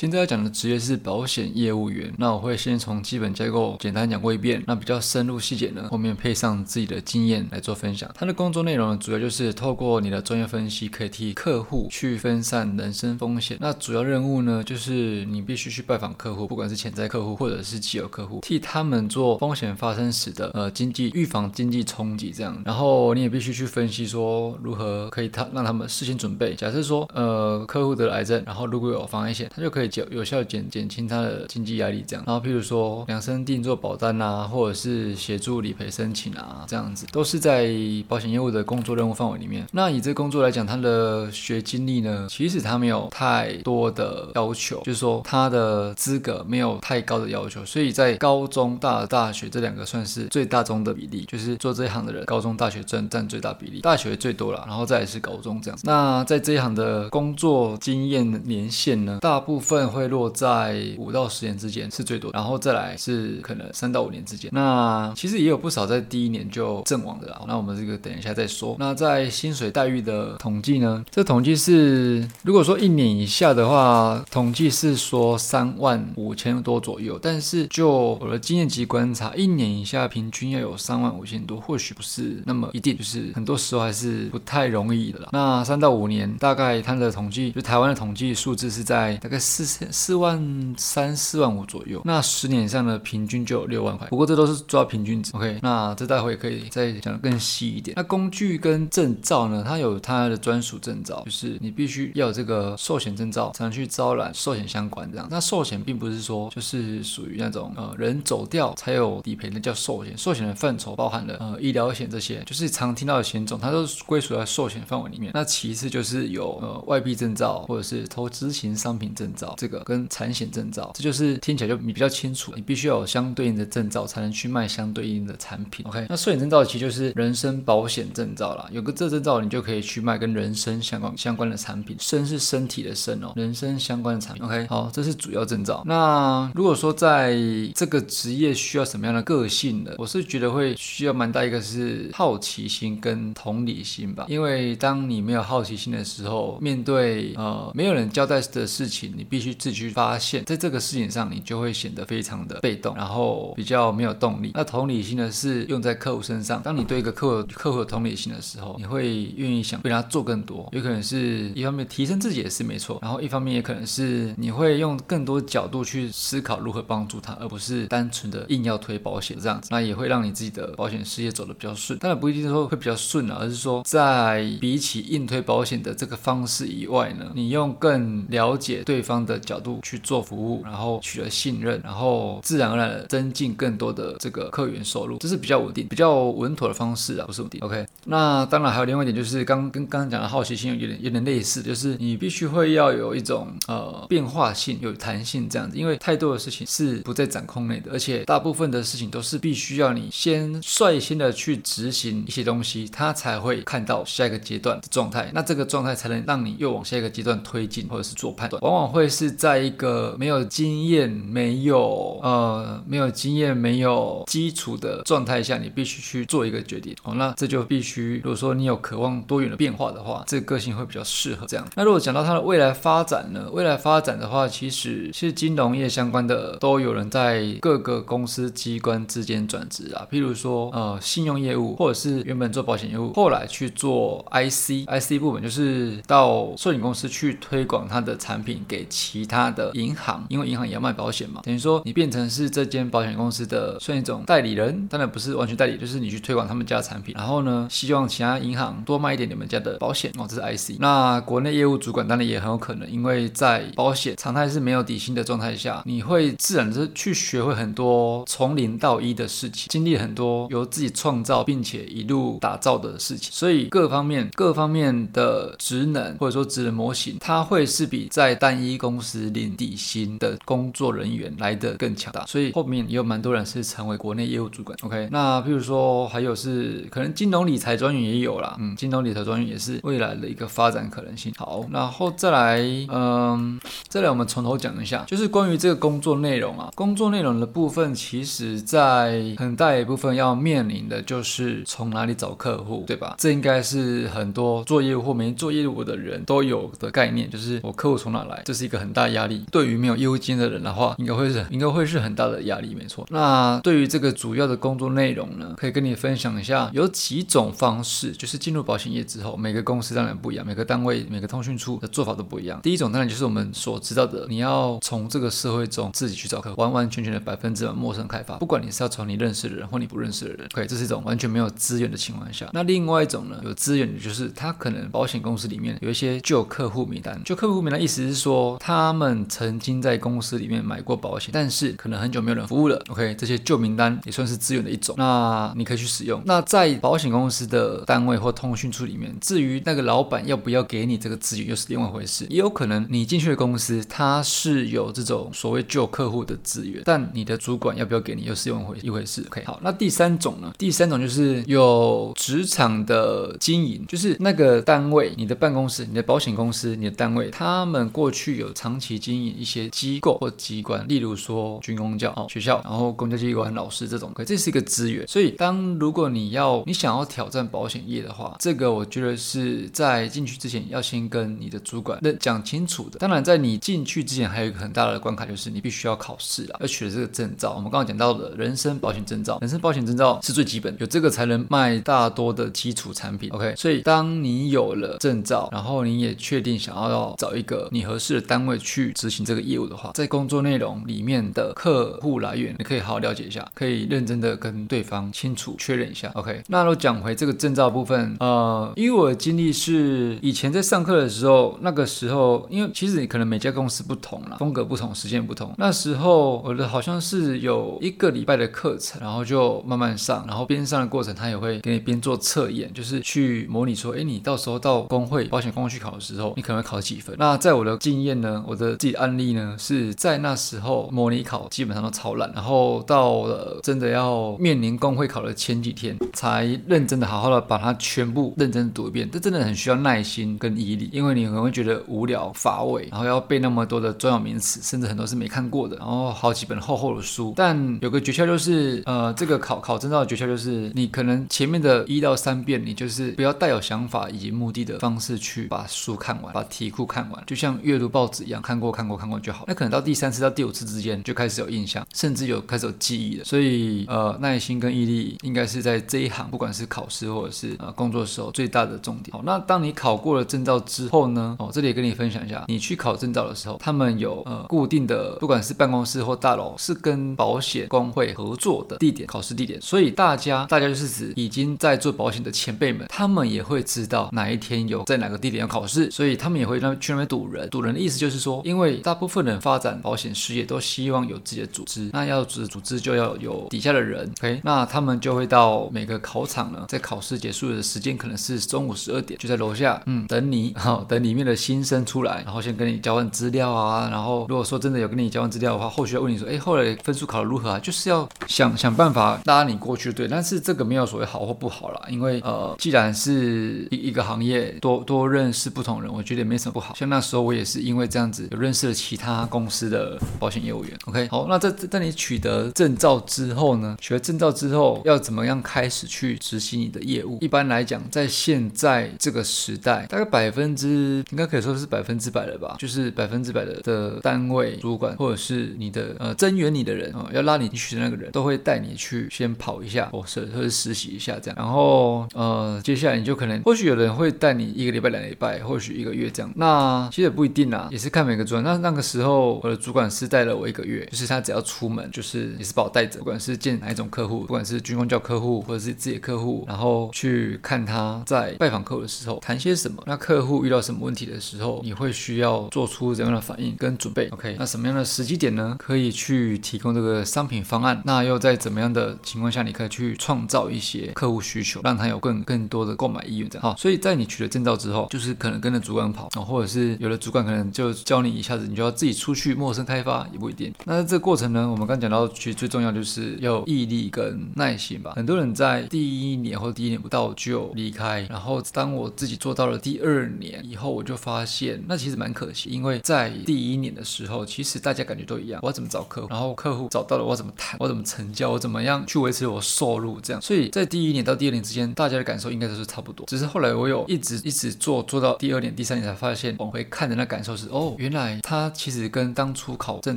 现在要讲的职业是保险业务员。那我会先从基本结构简单讲过一遍，那比较深入细节呢，后面配上自己的经验来做分享。他的工作内容呢，主要就是透过你的专业分析，可以替客户去分散人身风险。那主要任务呢，就是你必须去拜访客户，不管是潜在客户或者是既有客户，替他们做风险发生时的呃经济预防经济冲击这样。然后你也必须去分析说如何可以他让他们事先准备。假设说呃客户得了癌症，然后如果有防癌险，他就可以有有效减减轻他的经济压力这样。然后譬如说量身定做保单啊，或者是协助理赔申请啊，这样子都是在保险业务的工作任务范围里面。那以这工作来讲，他的学经历呢，其实他没有太多的要求，就是说他的资格没有太高的要求，所以在高中、大大学这两个算是最大宗的比例，就是做这一行的人，高中、大学占占最大比例，大学最多了，然后再是高中这样子。那在这一行的工作经验年限呢，大部分会落在五到十年之间是最多，然后再来是可能三到五年之间。那其实也有不少在第一年就阵亡的啦。那我们这个等一下再说。那在薪水待遇的统计呢，这统计是如果说一年以下的话，统计是说三万五千多左右。但是就我的经验及观察，一年以下平均要有三万五千多，或许不是那么一定，就是很多时候还是不太容易的啦。那三到五年，大概它的统计，就台湾的统计数字是在大概四四万三四万五左右。那十年以上的平均就有六万块。不过这都是抓平均值。OK，那这待会可以再讲的更细一点。那工具跟证照呢？它有它的专属证照，就是你必须要有这个寿险证照才能去招揽寿险相关这样。那寿险并不是说就是属于那种呃人走掉才有理赔的叫寿险。寿险的范畴包含了呃医疗险这些，就是常听到的险种，它都归属在寿险范围里面。那其次就是有呃外币证照或者是投资型商品证照，这个跟产险证照，这就是听起来就你比较清楚，你必须要有相对应的证照才能去卖相对应的产品。OK，那寿险证照其实就是人身保险证照啦，有个这证照你就可以去卖跟人身相关相关的产品，身是身体的身哦，人身相关的产品。OK，好，这是主要证照。那如果说在这个职业需要什么样的个性呢？我是觉得会需要蛮大一个是好奇心跟同理心吧，因为当你没有好奇心的时候，面对呃没有人交代的事情，你必去自己去发现，在这个事情上你就会显得非常的被动，然后比较没有动力。那同理心呢是用在客户身上，当你对一个客户客户有同理心的时候，你会愿意想为他做更多，有可能是一方面提升自己也是没错，然后一方面也可能是你会用更多角度去思考如何帮助他，而不是单纯的硬要推保险这样子，那也会让你自己的保险事业走得比较顺。当然不一定说会比较顺啊，而是说在比起硬推保险的这个方式以外呢，你用更了解对方角度去做服务，然后取得信任，然后自然而然的增进更多的这个客源收入，这是比较稳定、比较稳妥的方式啊，不是稳定。OK，那当然还有另外一点，就是刚跟刚刚讲的好奇心有点有点类似，就是你必须会要有一种呃变化性、有弹性这样子，因为太多的事情是不在掌控内的，而且大部分的事情都是必须要你先率先的去执行一些东西，他才会看到下一个阶段的状态，那这个状态才能让你又往下一个阶段推进，或者是做判断，往往会是在一个没有经验、没有呃没有经验、没有基础的状态下，你必须去做一个决定哦，那这就必须，如果说你有渴望多元的变化的话，这个个性会比较适合这样。那如果讲到它的未来发展呢？未来发展的话，其实其实金融业相关的都有人在各个公司机关之间转职啊，譬如说呃信用业务，或者是原本做保险业务，后来去做 IC，IC 部门就是到寿险公司去推广它的产品给其他的银行，因为银行也要卖保险嘛，等于说你变成是这间保险公司的算一种代理人，当然不是完全代理，就是你去推广他们家产品，然后呢，希望其他银行多卖一点你们家的保险哦，这是 IC。那国内业务主管当然也很有可能，因为在保险常态是没有底薪的状态下，你会自然的去学会很多从零到一的事情，经历很多由自己创造并且一路打造的事情，所以各方面各方面的职能或者说职能模型，它会是比在单一公司领底薪的工作人员来的更强大。所以后面也有蛮多人是成为国内业务主管。OK，那譬如说还有是可能金融理财。财专员也有啦，嗯，金融理财专员也是未来的一个发展可能性。好，然后再来，嗯，再来我们从头讲一下，就是关于这个工作内容啊，工作内容的部分，其实在很大一部分要面临的就是从哪里找客户，对吧？这应该是很多做业务或没做业务的人都有的概念，就是我客户从哪来，这是一个很很大压力。对于没有业务经验的人的话，应该会是应该会是很大的压力，没错。那对于这个主要的工作内容呢，可以跟你分享一下，有几种方式，就是进入保险业之后，每个公司当然不一样，每个单位、每个通讯处的做法都不一样。第一种当然就是我们所知道的，你要从这个社会中自己去找客户，完完全全的百分之百陌生开发，不管你是要从你认识的人或你不认识的人，OK，这是一种完全没有资源的情况下。那另外一种呢，有资源的就是他可能保险公司里面有一些旧客户名单，旧客户名单意思是说他他们曾经在公司里面买过保险，但是可能很久没有人服务了，OK，这些旧名单也算是资源的一种。那你可以去使用。那在保险公司的单位或通讯处里面，至于那个老板要不要给你这个资源，又是另外一回事。也有可能你进去的公司，它是有这种所谓旧客户的资源，但你的主管要不要给你，又是另外一回事。OK，好，那第三种呢？第三种就是有职场的经营，就是那个单位、你的办公室、你的保险公司、你的单位，他们过去有长长期经营一些机构或机关，例如说军工教哦学校，然后公交机关老师这种，可这是一个资源。所以当如果你要你想要挑战保险业的话，这个我觉得是在进去之前要先跟你的主管那讲清楚的。当然，在你进去之前，还有一个很大的关卡，就是你必须要考试啊，要取得这个证照。我们刚刚讲到的人身保险证照，人身保险证照是最基本，有这个才能卖大多的基础产品。OK，所以当你有了证照，然后你也确定想要要找一个你合适的单位去执行这个业务的话，在工作内容里面的客户来源，你可以好好了解一下，可以认真的跟对方清楚确认一下。OK，那都讲回这个证照部分，呃，因为我的经历是以前在上课的时候，那个时候，因为其实你可能每家公司不同啦，风格不同，时间不同。那时候我的好像是有一个礼拜的课程，然后就慢慢上，然后边上的过程他也会给你边做测验，就是去模拟说，哎，你到时候到工会保险工会去考的时候，你可能会考几分。那在我的经验呢，我的自己案例呢，是在那时候模拟考基本上都超烂，然后到了真的要面临公会考的前几天。才认真的好好的把它全部认真读一遍，这真的很需要耐心跟毅力，因为你可能会觉得无聊乏味，然后要背那么多的专有名词，甚至很多是没看过的，然后好几本厚厚的书。但有个诀窍就是，呃，这个考考证照的诀窍就是，你可能前面的一到三遍，你就是不要带有想法以及目的的方式去把书看完，把题库看完，就像阅读报纸样，看过看过看过就好。那可能到第三次到第五次之间就开始有印象，甚至有开始有记忆了。所以，呃，耐心跟毅力应该是在这一行，不管是考试或者是呃工作的时候最大的重点。好，那当你考过了证照之后呢？哦，这里也跟你分享一下，你去考证照的时候，他们有呃固定的，不管是办公室或大楼，是跟保险工会合作的地点，考试地点。所以大家，大家就是指已经在做保险的前辈们，他们也会知道哪一天有在哪个地点要考试，所以他们也会让去那边堵人。堵人的意思就是说，因为大部分人发展保险事业都希望有自己的组织，那要组组织就要有底下的人，OK，那他们就会到每个考场呢，在考试结束的时间可能是中午十二点，就在楼下，嗯，等你，好，等里面的新生出来，然后先跟你交换资料啊，然后如果说真的有跟你交换资料的话，后续要问你说，哎，后来分数考得如何啊？就是要想想办法拉你过去，对，但是这个没有所谓好或不好啦，因为呃，既然是一一个行业，多多认识不同人，我觉得也没什么不好。像那时候我也是因为这样子，有认识了其他公司的保险业务员。OK，好，那在在你取得证照之后呢？取得证照之后要怎么样开始去执行你的业务？一般来讲，在现在这个时代，大概百分之应该可以说是百分之百了吧，就是百分之百的的单位主管或者是你的呃增援你的人啊，要拉你进去的那个人，都会带你去先跑一下，或是或者实习一下这样，然后呃接下来你就可能或许有人会带你一个礼拜两个礼拜，或许一个月这样，那其实也不一定啊，也是看每个主管。那那个时候我的主管是带了我一个月，就是他只要出门就是也是把我带着，不管是见哪一种客户，不管是军工教客户或者是自己的客户，然后去看他在拜访客户的时候谈些什么，那客户遇到什么问题的时候，你会需要做出怎样的反应跟准备？OK，那什么样的时机点呢？可以去提供这个商品方案？那又在怎么样的情况下，你可以去创造一些客户需求，让他有更更多的购买意愿？这样好，所以在你取了证照之后，就是可能跟着主管跑，或者是有的主管可能就教你一下子，你就要自己出去陌生开发，也不一定。那这个过程呢，我们刚讲到，其实最重要就是要毅力跟耐心吧。很多人在第一年或第一年不到就离开。然后当我自己做到了第二年以后，我就发现那其实蛮可惜，因为在第一年的时候，其实大家感觉都一样，我要怎么找客户，然后客户找到了我怎么谈，我怎么成交，我怎么样去维持我收入这样。所以在第一年到第二年之间，大家的感受应该都是差不多。只是后来我有一直一直做做到第二年、第三年才发现，往回看的那感受是哦，原来他其实跟当初考证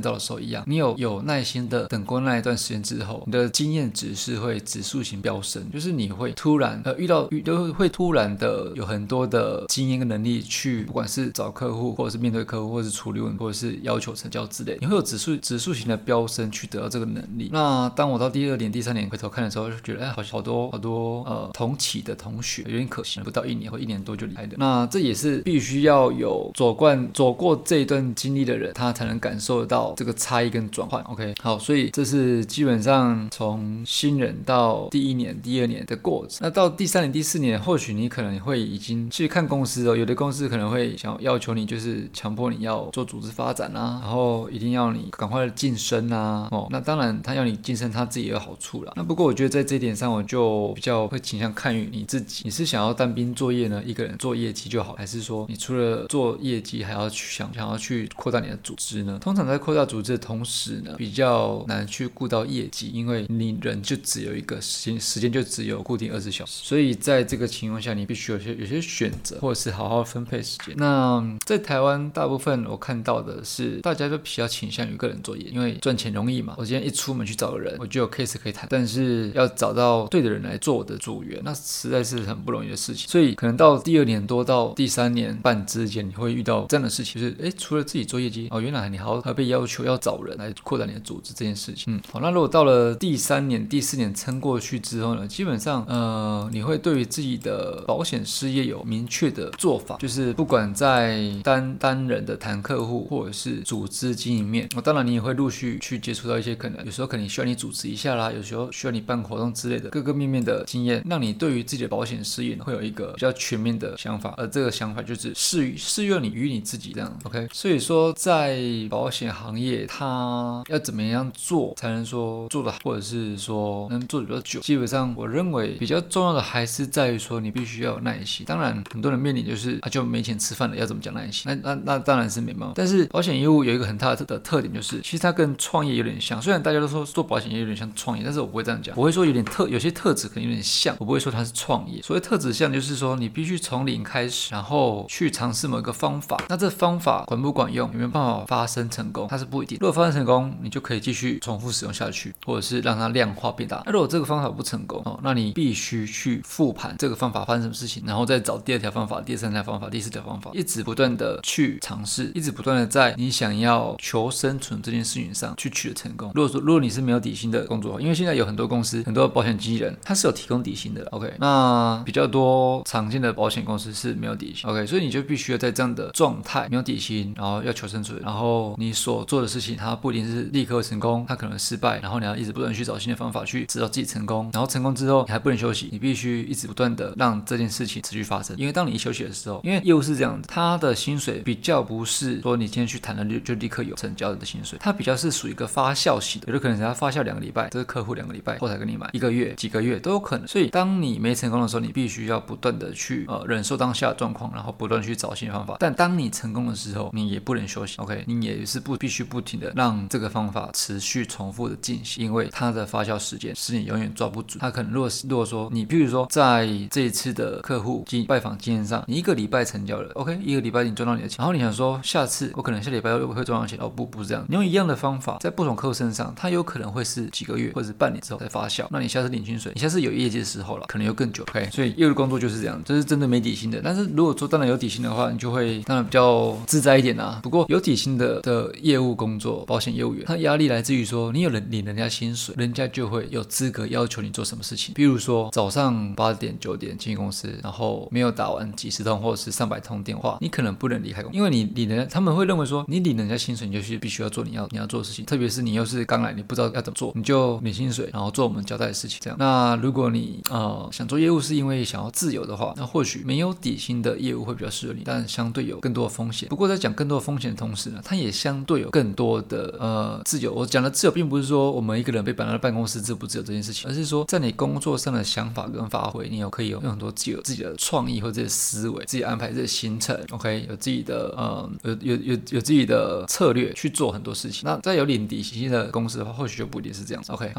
照的时候一样，你有有耐心的等过那一段时间之后，你的经验值是会指数型飙升，就是你会突然呃遇到遇都会突然的有很多的经验跟能力去，不管是找客户，或者是面对客户，或者是处理问题，或者是要求成交之类，你会有指数指数型的飙升去得到这个能力。那当我到第二年、第三年回头看的时候，就觉得哎，好好多好多呃同期的同学有点可惜，不到一年或一年多就离开的。那这也是必须要有走惯走过这这一段经历的人，他才能感受到这个差异跟转换。OK，好，所以这是基本上从新人到第一年、第二年的过程。那到第三年、第四年，或许你可能会已经去看公司哦，有的公司可能会想要求你，就是强迫你要做组织发展啊，然后一定要你赶快晋升啊。哦，那当然他要你晋升，他自己也有好处啦。那不过我觉得在这一点上，我就比较会倾向看于你自己，你是想要单兵作业呢，一个人做业绩就好，还是说你除了做业绩，还要去想想要去扩大你的组织呢？通常在扩大组织的同时呢，比较难去顾到业绩，因为你人就只有一个时间，时间就只有固定二十小时，所以在这个情况下，你必须有些有些选择，或者是好好分配时间。那在台湾，大部分我看到的是，大家都比较倾向于个人作业，因为赚钱容易嘛。我今天一出门去找个人，我就有 case 可以谈，但是要找到对的人来做我的组员，那实在是很不容易的事情。所以可能到第二年多到第三年半之间，你会遇到这样的事情，就是哎，除了自己做业绩，哦，原来你还要被要求要找人来扩展你的组织这件事情。嗯，好，那如果到了第三年、第四年撑过去之后呢，基本上呃，你会对于自己的保险事业有明确的做法，就是不管在单单人的谈客户，或者是组织经营面，我当然你也会陆续去接触到一些可能有时候可能需要你主持一下啦，有时候需要你办活动之类的各个面面的经验，让你对于自己的保险事业会有一个比较全面的想法，而这个想法就是适于适用你与你自己这样。所以说在保险行业，它要怎么样做才能说做的，或者是说能做的比较久？基本上我认为比较重要的还是在于说你必须要有耐心。当然很多人面临就是啊就没钱吃饭了，要怎么讲耐心？那那那当然是没办法。但是保险业务有一个很大的特点就是，其实它跟创业有点像。虽然大家都说做保险业有点像创业，但是我不会这样讲，我会说有点特有些特质可能有点像，我不会说它是创业。所谓特质像，就是说你必须从零开始，然后去尝试某一个方法。那这方法管不管用，有没有办法发生成功，它是不一定。如果发生成功，你就可以继续重复使用下去，或者是让它量化变大。那如果这个方法不成功哦，那你必须去复盘这个方法发生什么事情，然后再找第二条方法、第三条方法、第四条方法，一直不断的去尝试，一直不断的在你想要求生存这件事情上去取得成功。如果说如果你是没有底薪的工作，因为现在有很多公司、很多保险经纪人他是有提供底薪的，OK，那比较多常见的保险公司是没有底薪，OK，所以你就必须要在这样的状态，没有底薪，然后要求生存，然后你所做的事情它不一定是立刻成功，它可能失败，然后你要一直不断去找新的方法去直到自己成功，然后成功之后你还不能休息，你必须一直不断的让这件事情持续发生，因为当你一休息的时候，因为业务是这样子，他的薪水比较不是说你今天去谈了就立刻有成交的薪水，它比较是属于一个发酵型的，有的可能只要发酵两个礼拜，这是客户两个礼拜后才跟你买，一个月、几个月都有可能。所以当你没成功的时候，你必须要不断的去呃忍受当下的状况，然后不断去找新的方法。但当你成功的时候，你也不能休息，OK？你也是不必须不停的让这个方法持续重复的进行，因为它的发酵时间是你永远抓不准。它可能如果如果说你，比如说在这一次的客户经拜访经验上，你一个礼拜成交了，OK？一个礼拜你赚到你的钱，然后你想说下次我可能下礼拜又会赚到钱，哦不不是这样，你用一样的方法在不同客户身上，它有可能会是几个月或者半年之后再发酵。那你下次领薪水，你下次有业绩的时候了，可能又更久，OK？所以业务工作就是这样，这是真的没底薪的。但是如果说当然有底薪的话，你就会当然比较自在一点啊。不过有底薪的的业务工作，保险业务员，他压力来自于说你有人领人家薪水，人家就会有资格要求你做什么事情。比如说早上八点九点进公司，然后没有打完几十通或者是上百通电话，你可能不能离开公司，因为你领人，他们会认为说你领人家薪水，你就是必须要做你要你要做的事情。特别是你又是刚来，你不知道要怎么做，你就领薪水，然后做我们交代的事情。这样，那如果你呃想做业务是因为想要自由的话，那或许没有底薪的业务会比较适合你，但相对有更多的风险。不过在讲更多的风险的同时呢，它也相对有更多的呃自由。我讲的自由，并不是说我们一个人被绑到办公室自不自由这件事情，而是说在你工作上的想法跟发挥，你有可以有很多自由自己的创意或自己的思维，自己安排自己的行程，OK，有自己的呃有有有有自己的策略去做很多事情。那在有领底薪的公司的话，或许就不一定是这样子，OK。